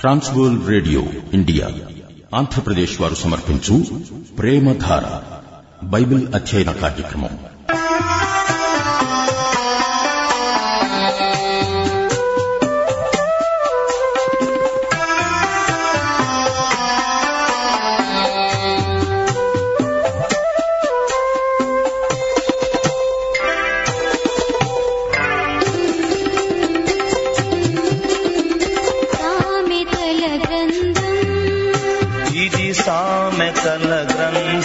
ట్రాన్స్వోల్ radio India Andhra Pradesh వారు సమర్పించు ప్రేమధార Bible అధ్యయన కార్యక్రమం.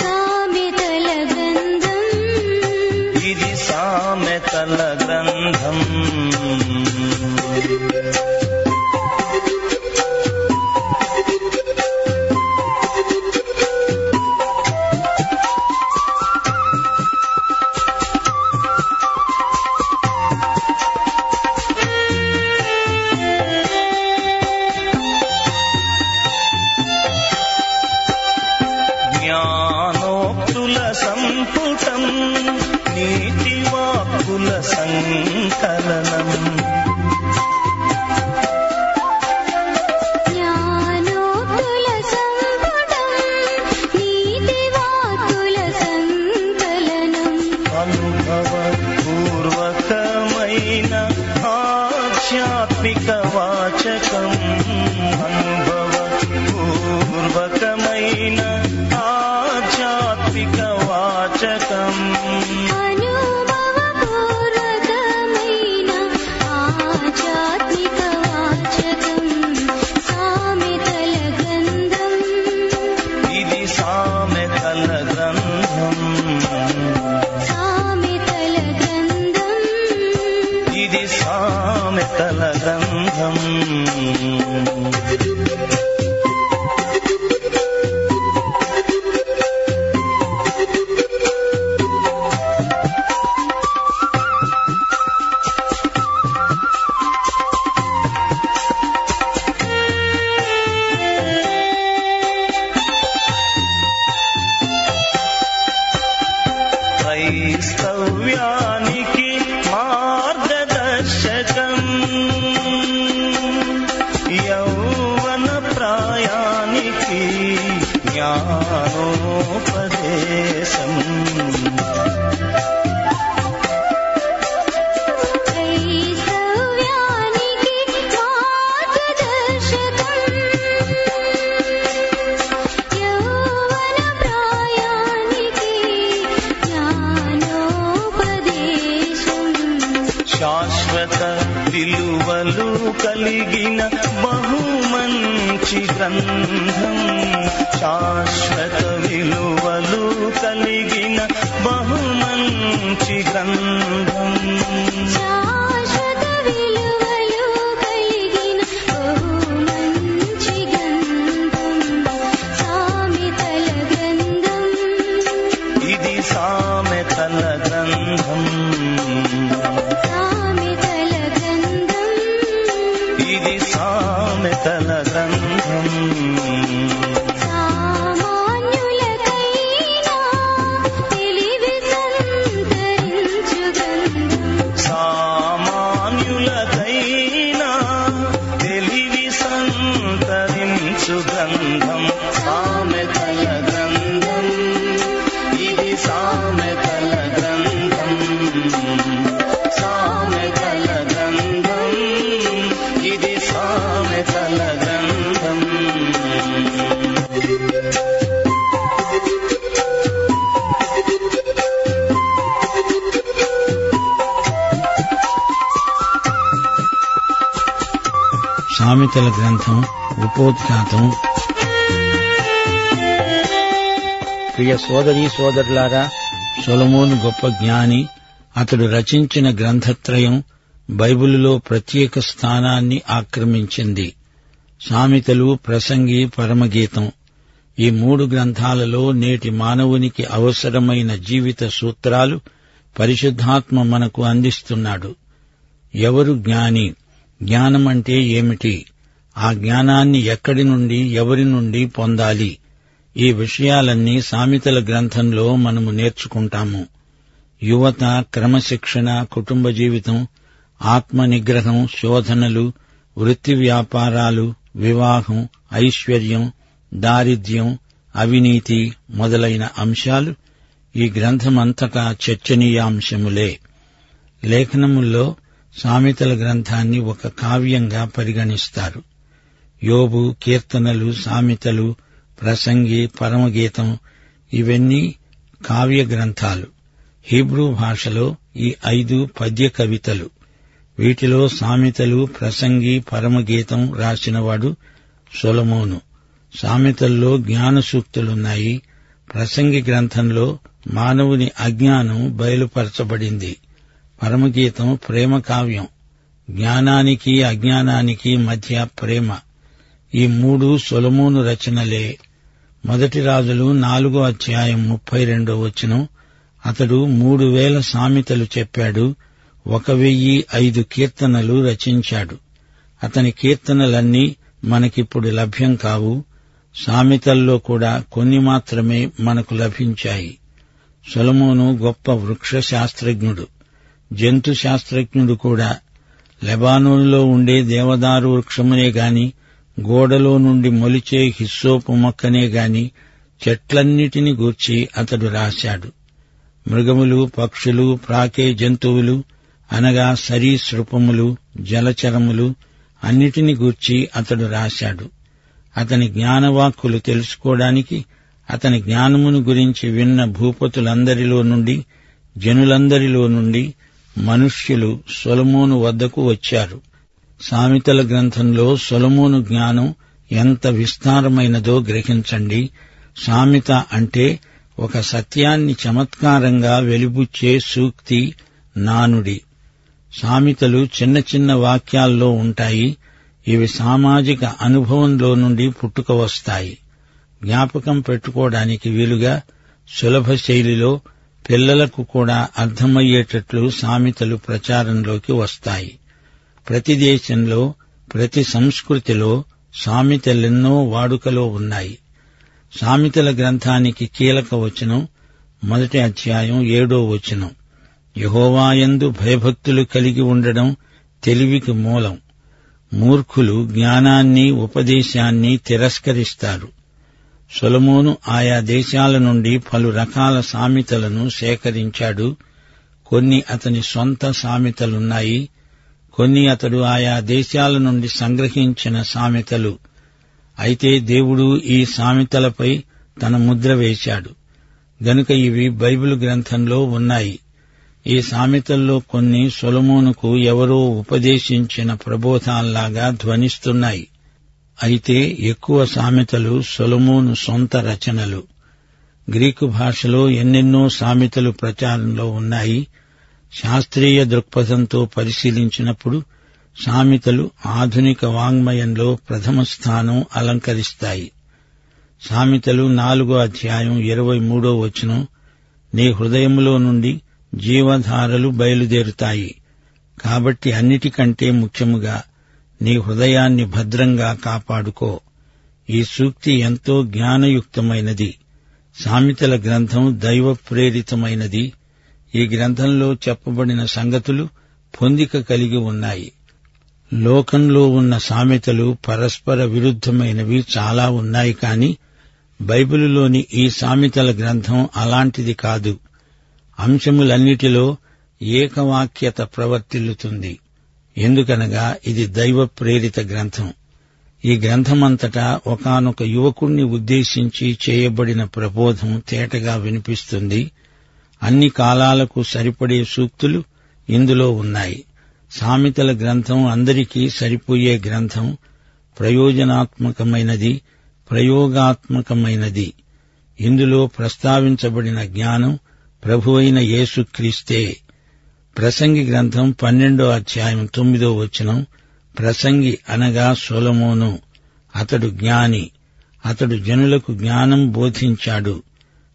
सामेतलगन्ध गिरि सा मलगन्धम् క్రైస్తవ్యానికి మార్గదర్శకం జ్ఞానోపదేశం శాశ్వత విలువలు కలిగిన బహుమంచి గ్రంథం. శాశ్వత కలిగిన బహుమంచి గ్రంథం. సామెతల గ్రంథం. సామెతల గ్రంథం ఉపోద్ఘాతం. ప్రియ సోదరీ సోదరులారా సొలమోను గొప్ప జ్ఞాని అతడు రచించిన గ్రంథత్రయం బైబిలులో ప్రత్యేక స్థానాన్ని ఆక్రమించింది. సామెతలు ప్రసంగి పరమగీతం. ఈ మూడు గ్రంథాలలో నేటి మానవునికి అవసరమైన జీవిత సూత్రాలు పరిశుద్ధాత్మ మనకు అందిస్తున్నాడు. ఎవరు జ్ఞాని? జ్ఞానమంటే ఏమిటి? ఆ జ్ఞానాన్ని ఎక్కడి నుండి ఎవరి నుండి పొందాలి? ఈ విషయాలన్నీ సామెతల గ్రంథంలో మనము నేర్చుకుంటాము. యువత క్రమశిక్షణ కుటుంబ జీవితం ఆత్మ నిగ్రహం శోధనలు వృత్తి వ్యాపారాలు వివాహం ఐశ్వర్యం దారిద్ర్యం అవినీతి మొదలైన అంశాలు ఈ గ్రంథమంతటా చర్చనీయాంశములే. లేఖనముల్లో సామెతల గ్రంథాన్ని ఒక కావ్యంగా పరిగణిస్తారు. యోబు కీర్తనలు సామెతలు ప్రసంగి పరమగీతం ఇవన్నీ కావ్య గ్రంథాలు. హీబ్రూ భాషలో ఈ ఐదు పద్య కవితలు వీటిలో సామెతలు ప్రసంగి పరమగీతం రాసినవాడు సొలమోను. సామెతల్లో జ్ఞానసూక్తులున్నాయి. ప్రసంగి గ్రంథంలో మానవుని అజ్ఞానం బయలుపరచబడింది. పరమగీతం ప్రేమ కావ్యం. జ్ఞానానికి అజ్ఞానానికి మధ్య ప్రేమ. ఈ మూడు సొలమోను రచనలే. మొదటి రాజులు నాలుగో అధ్యాయం ముప్పై రెండో వచనం. అతడు మూడు వేల సామెతలు చెప్పాడు. ఒక వెయ్యి ఐదు కీర్తనలు రచించాడు. అతని కీర్తనలన్నీ మనకిప్పుడు లభ్యం కావు. సామెతల్లో కూడా కొన్ని మాత్రమే మనకు లభించాయి. సొలమోను గొప్ప వృక్ష శాస్త్రజ్ఞుడు జంతు శాస్త్రజ్ఞుడు కూడా. లెబానోన్లో ఉండే దేవదారు వృక్షమునే గాని గోడలో నుండి మొలిచే హిస్సోపు మొక్కనే గాని చెట్లన్నిటిని గూర్చి అతడు రాశాడు. మృగములు పక్షులు ప్రాకే జంతువులు అనగా సరీసృపములు జలచరములు అన్నిటిని గూర్చి అతడు రాశాడు. అతని జ్ఞానవాక్కులు తెలుసుకోవడానికి అతని జ్ఞానమును గురించి విన్న భూపతులందరిలో నుండి జనులందరిలో నుండి మనుష్యులు సొలమోను వద్దకు వచ్చారు. సామెతల గ్రంథంలో సొలమోను జ్ఞానం ఎంత విస్తారమైనదో గ్రహించండి. సామెత అంటే ఒక సత్యాన్ని చమత్కారంగా వెలిబుచ్చే సూక్తి నానుడి. సామెతలు చిన్న చిన్న వాక్యాల్లో ఉంటాయి. ఇవి సామాజిక అనుభవంలో నుండి పుట్టుక వస్తాయి జ్ఞాపకం పెట్టుకోవడానికి వీలుగా సులభ శైలిలో పిల్లలకు కూడా అర్థమయ్యేటట్లు సామెతలు ప్రచారంలోకి వస్తాయి. ప్రతి దేశంలో ప్రతి సంస్కృతిలో సామెతలెన్నో వాడుకలో ఉన్నాయి. సామెతల గ్రంథానికి కీలక వచనం మొదటి అధ్యాయం ఏడో వచనం. యహోవాయందు భయభక్తులు కలిగి ఉండడం తెలివికి మూలం. మూర్ఖులు జ్ఞానాన్ని ఉపదేశాన్ని తిరస్కరిస్తారు. సొలమోను ఆయా దేశాల నుండి పలు రకాల సామెతలను సేకరించాడు. కొన్ని అతని సొంత సామెతలున్నాయి. కొన్ని అతడు ఆయా దేశాల నుండి సంగ్రహించిన సామెతలు. అయితే దేవుడు ఈ సామెతలపై తన ముద్ర వేశాడు. గనుక ఇవి బైబిల్ గ్రంథంలో ఉన్నాయి. ఈ సామెతల్లో కొన్ని సొలమోనుకు ఎవరో ఉపదేశించిన ప్రబోధాల్లాగా ధ్వనిస్తున్నాయి. అయితే ఎక్కువ సామెతలు సొలమోను సొంత రచనలు. గ్రీకు భాషలో ఎన్నెన్నో సామెతలు ప్రచారంలో ఉన్నాయి. శాస్త్రీయ దృక్పథంతో పరిశీలించినప్పుడు సామెతలు ఆధునిక వాంగ్మయంలో ప్రథమ స్థానం అలంకరిస్తాయి. సామెతలు నాలుగో అధ్యాయం ఇరవై మూడో వచనం నీ హృదయములో నుండి జీవధారలు బయలుదేరుతాయి. కాబట్టి అన్నిటికంటే ముఖ్యముగా నీ హృదయాన్ని భద్రంగా కాపాడుకో. ఈ సూక్తి ఎంతో జ్ఞానయుక్తమైనది. సామెతల గ్రంథం దైవ ప్రేరితమైనది ఈ గ్రంథంలో చెప్పబడిన సంగతులు పొందిక కలిగి ఉన్నాయి. లోకంలో ఉన్న సామెతలు పరస్పర విరుద్ధమైనవి చాలా ఉన్నాయి కాని బైబిలులోని ఈ సామెతల గ్రంథం అలాంటిది కాదు. అంశములన్నిటిలో ఏకవాక్యత ప్రవర్తిల్లుతుంది. ఎందుకనగా ఇది దైవ ప్రేరిత గ్రంథం. ఈ గ్రంథమంతటా ఒకానొక యువకుణ్ణి ఉద్దేశించి చేయబడిన ప్రబోధం తేటగా వినిపిస్తుంది. అన్ని కాలాలకు సరిపడే సూక్తులు ఇందులో ఉన్నాయి. సామెతల గ్రంథం అందరికీ సరిపోయే గ్రంథం ప్రయోజనాత్మకమైనది ప్రయోగాత్మకమైనది. ఇందులో ప్రస్తావించబడిన జ్ఞానం ప్రభువైన యేసుక్రీస్తే ప్రసంగి గ్రంథం పన్నెండో అధ్యాయం తొమ్మిదో వచనం ప్రసంగి అనగా సొలమోను. అతడు జ్ఞాని. అతడు జనులకు జ్ఞానం బోధించాడు.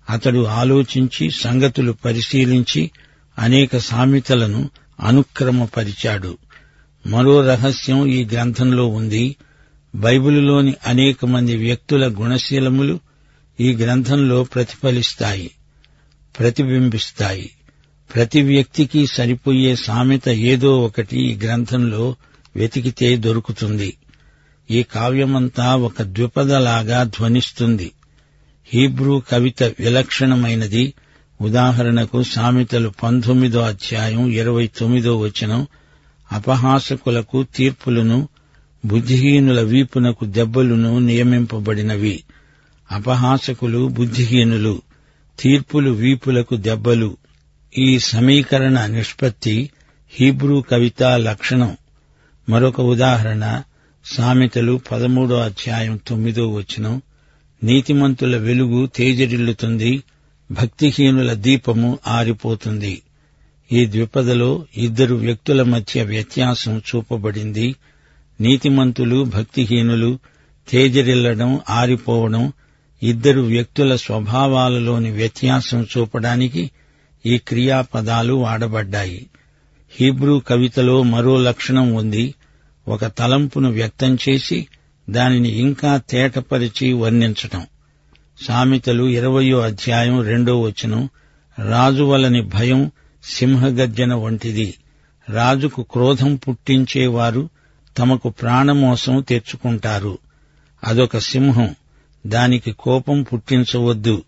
అతడు ఆలోచించి సంగతులు పరిశీలించి అనేక సామెతలను అనుక్రమపరిచాడు. మరో రహస్యం ఈ గ్రంథంలో ఉంది. బైబిలులోని అనేక మంది వ్యక్తుల గుణశీలములు ఈ గ్రంథంలో ప్రతిఫలిస్తాయి. ప్రతిబింబిస్తాయి. ప్రతి వ్యక్తికి సరిపోయే సామెత ఏదో ఒకటి ఈ గ్రంథంలో వెతికితే దొరుకుతుంది. ఈ కావ్యమంతా ఒక ద్విపదలాగా ధ్వనిస్తుంది. హీబ్రూ కవిత విలక్షణమైనది. ఉదాహరణకు సామెతలు పంతొమ్మిదో అధ్యాయం ఇరవై తొమ్మిదో వచనం అపహాసకులకు తీర్పులను బుద్ధిహీనుల వీపునకు దెబ్బలను నియమింపబడినవి. అపహాసకులు బుద్ధిహీనులు. తీర్పులు వీపులకు దెబ్బలు. ఈ సమీకరణ నిష్పత్తి హీబ్రూ కవిత లక్షణం. మరొక ఉదాహరణ సామెతలు పదమూడో అధ్యాయం తొమ్మిదో వచనం. నీతిమంతుల వెలుగు తేజరిల్లుతుంది భక్తిహీనుల దీపము ఆరిపోతుంది. ఈ ద్విపదలో ఇద్దరు వ్యక్తుల మధ్య వ్యత్యాసం చూపబడింది. నీతిమంతులు భక్తిహీనులు తేజరిల్లడం ఆరిపోవడం ఇద్దరు వ్యక్తుల స్వభావాలలోని వ్యత్యాసం చూపడానికి ఈ క్రియాపదాలు వాడబడ్డాయి. హీబ్రూ కవితలో మరో లక్షణం ఉంది. ఒక తలంపును వ్యక్తం చేసి దానిని ఇంకా తేటపరిచి వర్ణించటం. సామెతలు ఇరవయో అధ్యాయం రెండో వచనం రాజు వలని భయం సింహగర్జన వంటిది. రాజుకు క్రోధం పుట్టించేవారు తమకు ప్రాణమోసం తెచ్చుకుంటారు. అదొక సింహం. దానికి కోపం పుట్టించవద్దు.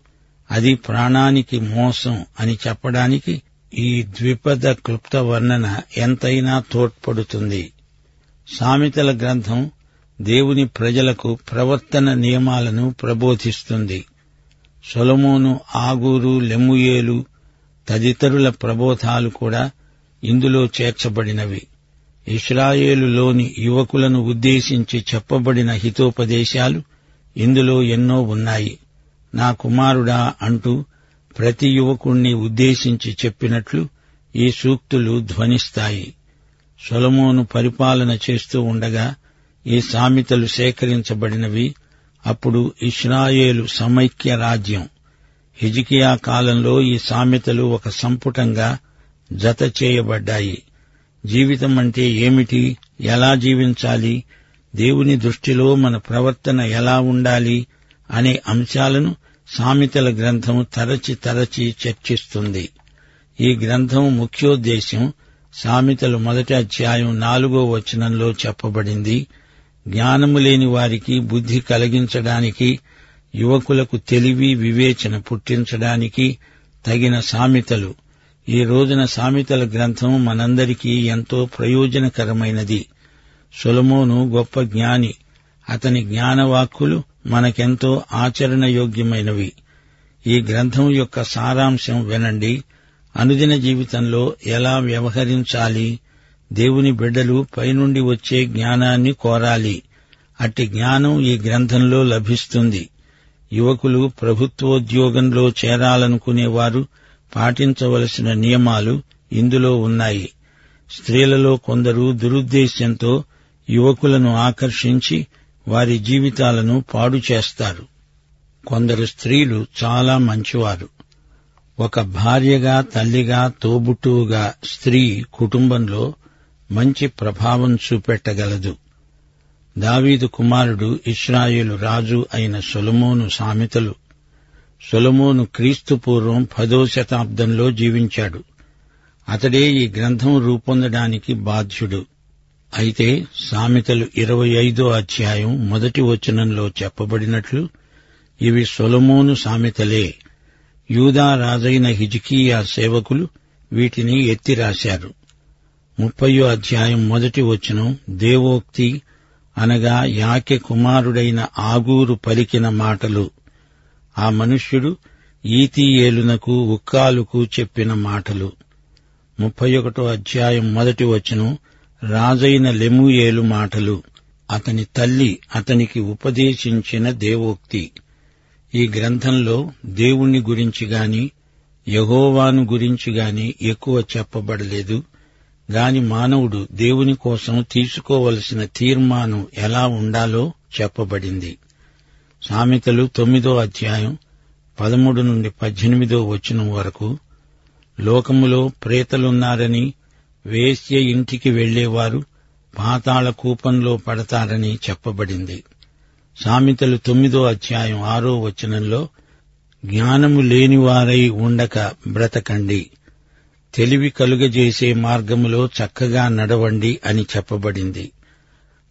అది ప్రాణానికి మోసం అని చెప్పడానికి ఈ ద్విపద క్లుప్త వర్ణన ఎంతైనా తోడ్పడుతుంది. సామెతల గ్రంథం దేవుని ప్రజలకు ప్రవర్తన నియమాలను ప్రబోధిస్తుంది. సొలమోను ఆగూరు లెమ్ముయేలు తదితరుల ప్రబోధాలు కూడా ఇందులో చేర్చబడినవి. ఇస్రాయేలులోని యువకులను ఉద్దేశించి చెప్పబడిన హితోపదేశాలు ఇందులో ఎన్నో ఉన్నాయి. నా కుమారుడా అంటూ ప్రతి యువకుణ్ణి ఉద్దేశించి చెప్పినట్లు ఈ సూక్తులు ధ్వనిస్తాయి. సొలమోను పరిపాలన చేస్తూ ఉండగా ఈ సామెతలు సేకరించబడినవి అప్పుడు ఇస్రాయేలు సమైక్య రాజ్యం. హిజికియా కాలంలో ఈ సామెతలు ఒక సంపుటంగా జత చేయబడ్డాయి. జీవితం అంటే ఏమిటి? ఎలా జీవించాలి? దేవుని దృష్టిలో మన ప్రవర్తన ఎలా ఉండాలి అనే అంశాలను సామెతల గ్రంథం తరచి తరచి చర్చిస్తుంది. ఈ గ్రంథం ముఖ్యోద్దేశం సామెతలు మొదటి అధ్యాయం నాలుగో వచనంలో చెప్పబడింది. జ్ఞానము లేని వారికి బుద్ధి కలిగించడానికి యువకులకు తెలివి వివేచన పుట్టించడానికి తగిన సామెతలు. ఈ రోజున సామెతల గ్రంథం మనందరికీ ఎంతో ప్రయోజనకరమైనది. సొలమోను గొప్ప జ్ఞాని. అతని జ్ఞానవాక్కులు మనకెంతో ఆచరణయోగ్యమైనవి. ఈ గ్రంథం యొక్క సారాంశం వినండి. అనుదిన జీవితంలో ఎలా వ్యవహరించాలి? దేవుని బిడ్డలు పైనుండి వచ్చే జ్ఞానాన్ని కోరాలి. అట్టి జ్ఞానం ఈ గ్రంథంలో లభిస్తుంది. యువకులు ప్రభుత్వోద్యోగంలో చేరాలనుకునేవారు పాటించవలసిన నియమాలు ఇందులో ఉన్నాయి. స్త్రీలలో కొందరు దురుద్దేశ్యంతో యువకులను ఆకర్షించి వారి జీవితాలను పాడు చేస్తారు. కొందరు స్త్రీలు చాలా మంచివారు. ఒక భార్యగా తల్లిగా తోబుట్టువుగా స్త్రీ కుటుంబంలో మంచి ప్రభావం చూపెట్టగలదు. దావీదు కుమారుడు ఇస్రాయేలు రాజు అయిన సొలమోను సామెతలు. సొలమోను క్రీస్తు పూర్వం పదో శతాబ్దంలో జీవించాడు. అతడే ఈ గ్రంథం రూపొందడానికి బాధ్యుడు. అయితే సామెతలు ఇరవై ఐదో అధ్యాయం మొదటి వచనంలో చెప్పబడినట్లు ఇవి సొలమోను సామెతలే. యూదా రాజైన హిజికీయా సేవకులు వీటిని ఎత్తి రాశారు. ముప్పయో అధ్యాయం మొదటి వచనం దేవోక్తి అనగా యాకె కుమారుడైన ఆగూరు పలికిన మాటలు. ఆ మనుష్యుడు ఈతీయేలునకు ఉక్కాలుకు చెప్పిన మాటలు. ముప్పై ఒకటో అధ్యాయం మొదటి వచనం రాజైన లెముయేలు మాటలు. అతని తల్లి అతనికి ఉపదేశించిన దేవోక్తి. ఈ గ్రంథంలో దేవుణ్ణి గురించి గాని యహోవాను గురించి గాని ఎక్కువ చెప్పబడలేదు. గాని మానవుడు దేవుని కోసం తీసుకోవలసిన తీర్మానం ఎలా ఉండాలో చెప్పబడింది. సామెతలు తొమ్మిదో అధ్యాయం పదమూడు నుండి పద్దెనిమిదో వచనం వరకు లోకములో ప్రేతలున్నారని వేశ్య ఇంటికి వెళ్ళేవారు పాతాళ కూపంలో పడతారని చెప్పబడింది. సామెతలు తొమ్మిదో అధ్యాయం ఆరో వచనంలో జ్ఞానము లేనివారై ఉండక బ్రతకండి. తెలివి కలుగజేసే మార్గములో చక్కగా నడవండి అని చెప్పబడింది.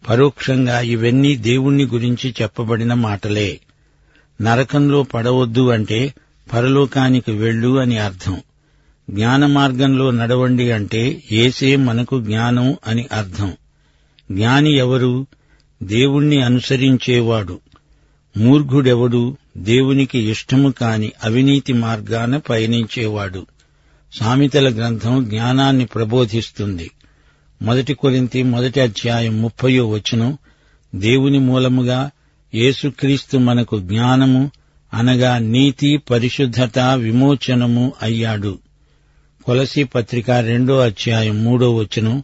పరోక్షంగా ఇవన్నీ దేవుణ్ణి గురించి చెప్పబడిన మాటలే. నరకంలో పడవద్దు అంటే పరలోకానికి వెళ్ళు అని అర్థం. జ్ఞాన మార్గంలో నడవండి అంటే ఏసే మనకు జ్ఞానం అని అర్థం. జ్ఞాని ఎవరు? దేవుణ్ణి అనుసరించేవాడు. మూర్ఘుడెవడు? దేవునికి ఇష్టము కాని అవినీతి మార్గాన పయనించేవాడు. సామెతల గ్రంథం జ్ఞానాన్ని ప్రబోధిస్తుంది. మొదటి కొరింతి మొదటి అధ్యాయం ముప్పయో వచనం దేవుని మూలముగా యేసుక్రీస్తు మనకు జ్ఞానము అనగా నీతి పరిశుద్ధత విమోచనము అయ్యాడు. కొలసి పత్రిక రెండో అధ్యాయం మూడో వచనం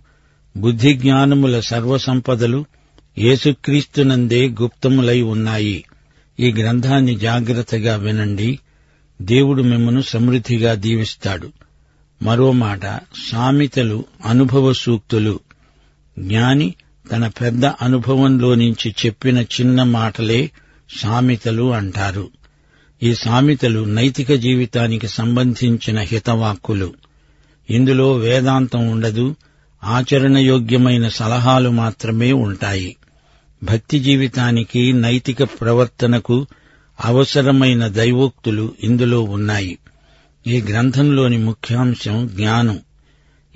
బుద్ధి జ్ఞానముల సర్వసంపదలు యేసుక్రీస్తునందే గుప్తములై ఉన్నాయి. ఈ గ్రంథాన్ని జాగ్రత్తగా వినండి. దేవుడు మిమ్మను సమృద్ధిగా దీవిస్తాడు. మరో మాట సామెతలు అనుభవ సూక్తులు జ్ఞాని తన పెద్ద అనుభవంలో నుంచి చెప్పిన చిన్న మాటలే సామెతలు అంటారు. ఈ సామెతలు నైతిక జీవితానికి సంబంధించిన హితవాక్కులు. ఇందులో వేదాంతం ఉండదు ఆచరణయోగ్యమైన సలహాలు మాత్రమే ఉంటాయి. భక్తి జీవితానికి నైతిక ప్రవర్తనకు అవసరమైన దైవోక్తులు ఇందులో ఉన్నాయి. ఈ గ్రంథంలోని ముఖ్యాంశం జ్ఞానం.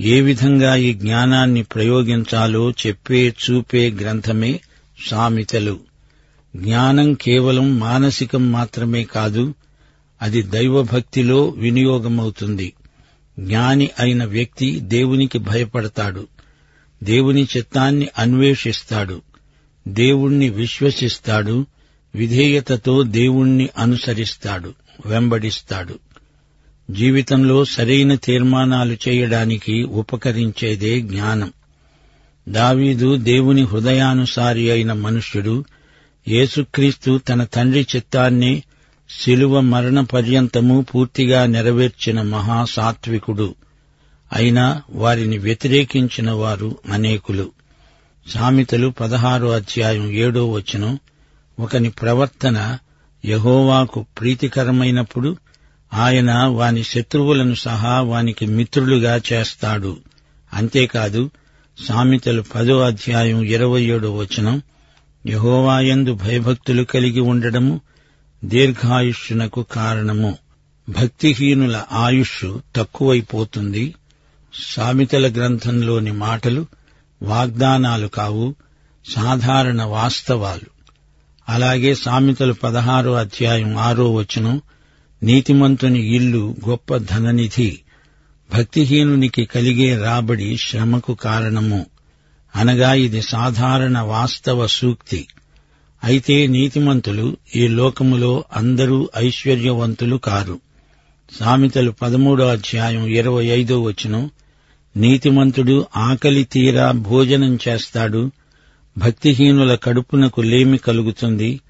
ఏ విధంగా ఈ జ్ఞానాన్ని ప్రయోగించాలో చెప్పే చూపే గ్రంథమే సామెతలు. జ్ఞానం కేవలం మానసికం మాత్రమే కాదు అది దైవభక్తిలో వినియోగమవుతుంది. జ్ఞాని అయిన వ్యక్తి దేవునికి భయపడతాడు. దేవుని చిత్తాన్ని అన్వేషిస్తాడు. దేవుణ్ణి విశ్వసిస్తాడు. విధేయతతో దేవుణ్ణి అనుసరిస్తాడు. వెంబడిస్తాడు. జీవితంలో సరైన తీర్మానాలు చేయడానికి ఉపకరించేదే జ్ఞానం. దావీదు దేవుని హృదయానుసారి అయిన మనుష్యుడు యేసుక్రీస్తు తన తండ్రి చిత్తాన్ని శిలువ మరణ పర్యంతము పూర్తిగా నెరవేర్చిన మహాసాత్వికుడు అయినా వారిని వ్యతిరేకించిన వారు అనేకులు. సామెతలు పదహారో అధ్యాయం ఏడో వచనం. ఒకని ప్రవర్తన యహోవాకు ప్రీతికరమైనప్పుడు ఆయన వాని శత్రువులను సహా వానికి మిత్రులుగా చేస్తాడు. అంతేకాదు సామెతలు పదో అధ్యాయం ఇరవై ఏడో వచనం. యహోవాయందు భయభక్తులు కలిగి ఉండడము దీర్ఘాయుష్యునకు కారణము. భక్తిహీనుల ఆయుష్ తక్కువైపోతుంది. సామెతల గ్రంథంలోని మాటలు వాగ్దానాలు కావు సాధారణ వాస్తవాలు. అలాగే సామెతలు పదహారో అధ్యాయం ఆరో వచనం నీతిమంతుని ఇల్లు గొప్ప ధననిధి భక్తిహీనునికి కలిగే రాబడి శ్రమకు కారణము. అనగా ఇది సాధారణ వాస్తవ సూక్తి. అయితే నీతిమంతులు ఈ లోకములో అందరూ ఐశ్వర్యవంతులు కారు. సామెతలు పదమూడో అధ్యాయం ఇరవై ఐదో వచనం నీతిమంతుడు ఆకలి తీరా భోజనం చేస్తాడు భక్తిహీనుల కడుపునకు లేమి కలుగుతుంది.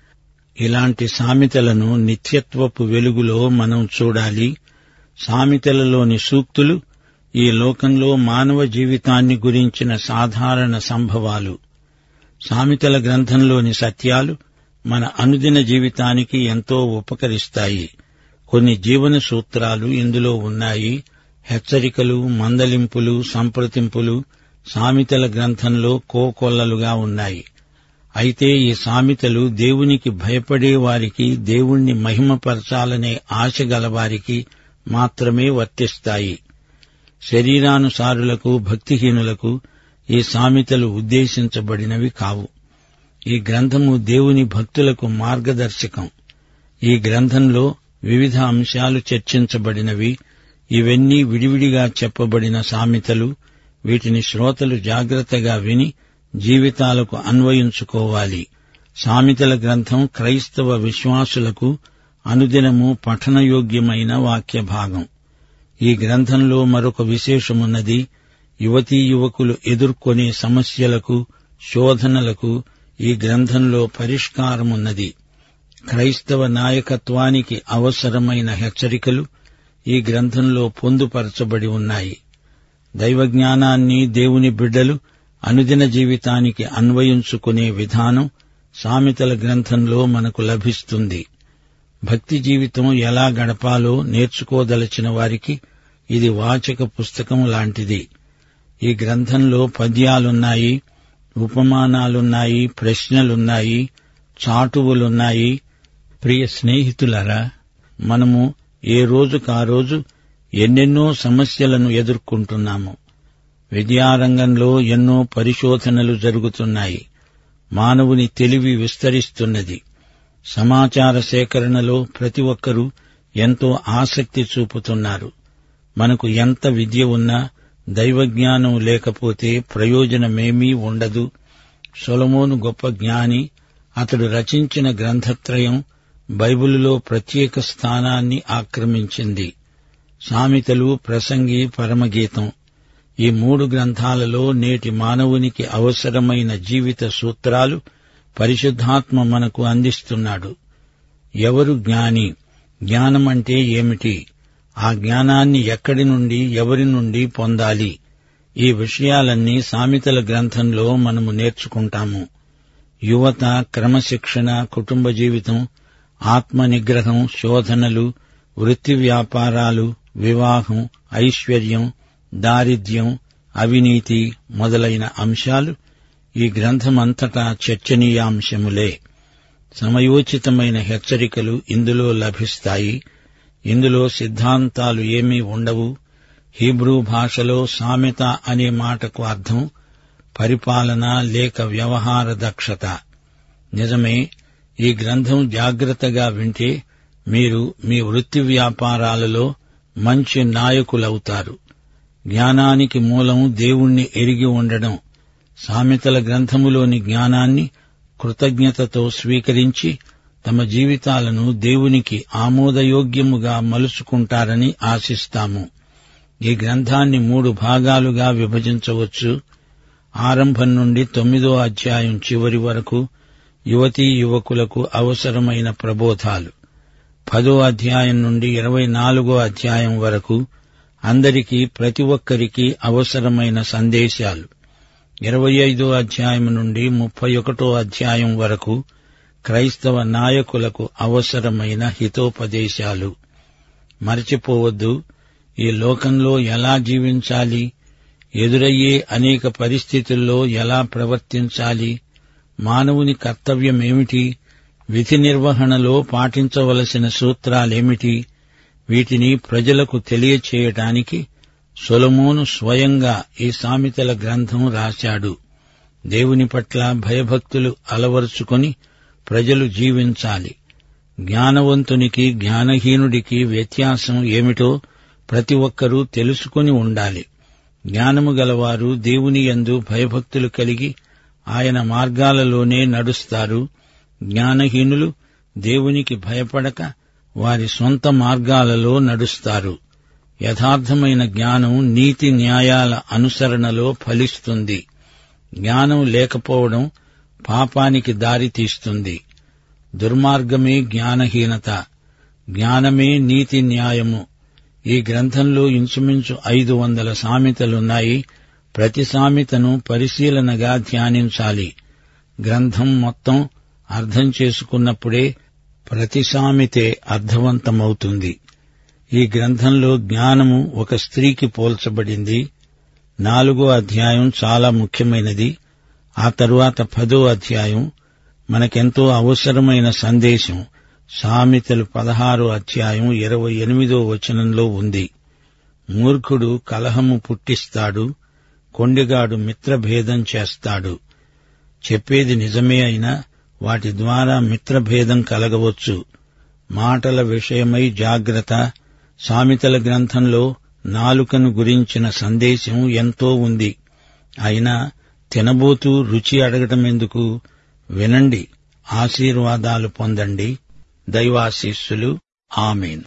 ఇలాంటి సామెతలను నిత్యత్వపు వెలుగులో మనం చూడాలి. సామెతలలోని సూక్తులు ఈ లోకంలో మానవ జీవితాన్ని గురించిన సాధారణ సంభవాలు. సామెతల గ్రంథంలోని సత్యాలు మన అనుదిన జీవితానికి ఎంతో ఉపకరిస్తాయి. కొన్ని జీవన సూత్రాలు ఇందులో ఉన్నాయి. హెచ్చరికలు మందలింపులు సంప్రదింపులు సామెతల గ్రంథంలో కోకొల్లలుగా ఉన్నాయి. అయితే ఈ సామెతలు దేవునికి భయపడే వారికి దేవుణ్ణి మహిమపరచాలనే ఆశ గలవారికి మాత్రమే వర్తిస్తాయి. శరీరానుసారులకు భక్తిహీనులకు ఈ సామెతలు ఉద్దేశించబడినవి కావు. ఈ గ్రంథము దేవుని భక్తులకు మార్గదర్శకం. ఈ గ్రంథంలో వివిధ అంశాలు చర్చించబడినవి. ఇవన్నీ విడివిడిగా చెప్పబడిన సామెతలు. వీటిని శ్రోతలు జాగ్రత్తగా విని జీవితాలకు అన్వయించుకోవాలి. సామెతల గ్రంథం క్రైస్తవ విశ్వాసులకు అనుదినము పఠనయోగ్యమైన వాక్య భాగం ఈ గ్రంథంలో మరొక విశేషమున్నది. యువతీ యువకులు ఎదుర్కొనే సమస్యలకు శోధనలకు ఈ గ్రంథంలో పరిష్కారమున్నది. క్రైస్తవ నాయకత్వానికి అవసరమైన హెచ్చరికలు ఈ గ్రంథంలో పొందుపరచబడి ఉన్నాయి. దైవజ్ఞానాన్ని దేవుని బిడ్డలు అనుదిన జీవితానికి అన్వయించుకునే విధానం సామెతల గ్రంథంలో మనకు లభిస్తుంది. భక్తి జీవితం ఎలా గడపాలో నేర్చుకోదలచిన వారికి ఇది వాచక పుస్తకం లాంటిది. ఈ గ్రంథంలో పద్యాలున్నాయి ఉపమానాలున్నాయి ప్రశ్నలున్నాయి చాటువులున్నాయి. ప్రియ స్నేహితులారా మనము ఏ రోజుకా రోజు ఎన్నెన్నో సమస్యలను ఎదుర్కొంటున్నాము. విద్యారంగంలో ఎన్నో పరిశోధనలు జరుగుతున్నాయి. మానవుని తెలివి విస్తరిస్తున్నది. సమాచార సేకరణలో ప్రతి ఒక్కరూ ఎంతో ఆసక్తి చూపుతున్నారు. మనకు ఎంత విద్య ఉన్నా దైవజ్ఞానం లేకపోతే ప్రయోజనమేమీ ఉండదు. సొలమోను గొప్ప జ్ఞాని అతడు రచించిన గ్రంథత్రయం బైబిలులో ప్రత్యేక స్థానాన్ని ఆక్రమించింది. సామెతలు ప్రసంగి పరమగీతం ఈ మూడు గ్రంథాలలో నేటి మానవునికి అవసరమైన జీవిత సూత్రాలు పరిశుద్ధాత్మ మనకు అందిస్తున్నాడు. ఎవరు జ్ఞాని? జ్ఞానమంటే ఏమిటి? ఆ జ్ఞానాన్ని ఎక్కడి నుండి ఎవరి నుండి పొందాలి? ఈ విషయాలన్నీ సామెతల గ్రంథంలో మనము నేర్చుకుంటాము. యువత క్రమశిక్షణ కుటుంబ జీవితం ఆత్మ నిగ్రహం శోధనలు వృత్తి వ్యాపారాలు వివాహం ఐశ్వర్యం దారిద్ర్యం అవినీతి మొదలైన అంశాలు ఈ గ్రంథమంతటా చర్చనీయాంశములే. సమయోచితమైన హెచ్చరికలు ఇందులో లభిస్తాయి. ఇందులో సిద్ధాంతాలు ఏమీ ఉండవు. హీబ్రూ భాషలో సామెత అనే మాటకు అర్థం పరిపాలన లేక వ్యవహార దక్షత. నిజమే ఈ గ్రంథం జాగ్రత్తగా వింటే మీరు మీ వృత్తి వ్యాపారాలలో మంచి నాయకులవుతారు. జ్ఞానానికి మూలం దేవుణ్ణి ఎరిగి ఉండడం. సామెతల గ్రంథములోని జ్ఞానాన్ని కృతజ్ఞతతో స్వీకరించి తమ జీవితాలను దేవునికి ఆమోదయోగ్యముగా మలుచుకుంటారని ఆశిస్తాము. ఈ గ్రంథాన్ని మూడు భాగాలుగా విభజించవచ్చు. ఆరంభం నుండి తొమ్మిదో అధ్యాయం చివరి వరకు యువతీ యువకులకు అవసరమైన ప్రబోధాలు. పదో అధ్యాయం నుండి ఇరవై నాలుగో అధ్యాయం వరకు అందరికీ ప్రతి ఒక్కరికి అవసరమైన సందేశాలు. ఇరవై ఐదో అధ్యాయం నుండి ముప్పై ఒకటో అధ్యాయం వరకు క్రైస్తవ నాయకులకు అవసరమైన హితోపదేశాలు. మరచిపోవద్దు ఈ లోకంలో ఎలా జీవించాలి ఎదురయ్యే అనేక పరిస్థితుల్లో ఎలా ప్రవర్తించాలి మానవుని కర్తవ్యమేమిటి విధి నిర్వహణలో పాటించవలసిన సూత్రాలేమిటి వీటిని ప్రజలకు తెలియచేయటానికి సొలమోను స్వయంగా ఈ సామెతల గ్రంథం రాశాడు. దేవుని పట్ల భయభక్తులు అలవరుచుకొని ప్రజలు జీవించాలి. జ్ఞానవంతునికి జ్ఞానహీనుడికి వ్యత్యాసం ఏమిటో ప్రతి ఒక్కరూ తెలుసుకుని ఉండాలి. జ్ఞానము గలవారు దేవుని యందు భయభక్తులు కలిగి ఆయన మార్గాలలోనే నడుస్తారు. జ్ఞానహీనులు దేవునికి భయపడక వారి సొంత మార్గాలలో నడుస్తారు. యథార్థమైన జ్ఞానం నీతి న్యాయాల అనుసరణలో ఫలిస్తుంది. జ్ఞానం లేకపోవడం పాపానికి దారి తీస్తుంది. దుర్మార్గమే జ్ఞానహీనత జ్ఞానమే నీతి న్యాయము. ఈ గ్రంథంలో ఇంచుమించు ఐదు వందల సామెతలున్నాయి. ప్రతి సామెతను పరిశీలనగా ధ్యానించాలి. గ్రంథం మొత్తం అర్థం చేసుకున్నప్పుడే ప్రతి సామెతే అర్థవంతమవుతుంది. ఈ గ్రంథంలో జ్ఞానము ఒక స్త్రీకి పోల్చబడింది. నాలుగో అధ్యాయం చాలా ముఖ్యమైనది. ఆ తరువాత పదో అధ్యాయం మనకెంతో అవసరమైన సందేశం. సామెతలు పదహారో అధ్యాయం ఇరవై ఎనిమిదో వచనంలో ఉంది. మూర్ఖుడు కలహము పుట్టిస్తాడు కొండిగాడు మిత్రభేదం చేస్తాడు. చెప్పేది నిజమే అయినా వాటి ద్వారా మిత్రభేదం కలగవచ్చు. మాటల విషయమై జాగ్రత్త. సామెతల గ్రంథంలో నాలుకను గురించిన సందేశం ఎంతో ఉంది. అయినా తినబోతూ రుచి అడగటం ఎందుకు వినండి ఆశీర్వాదాలు పొందండి. దైవాశీస్సులు. ఆమెను.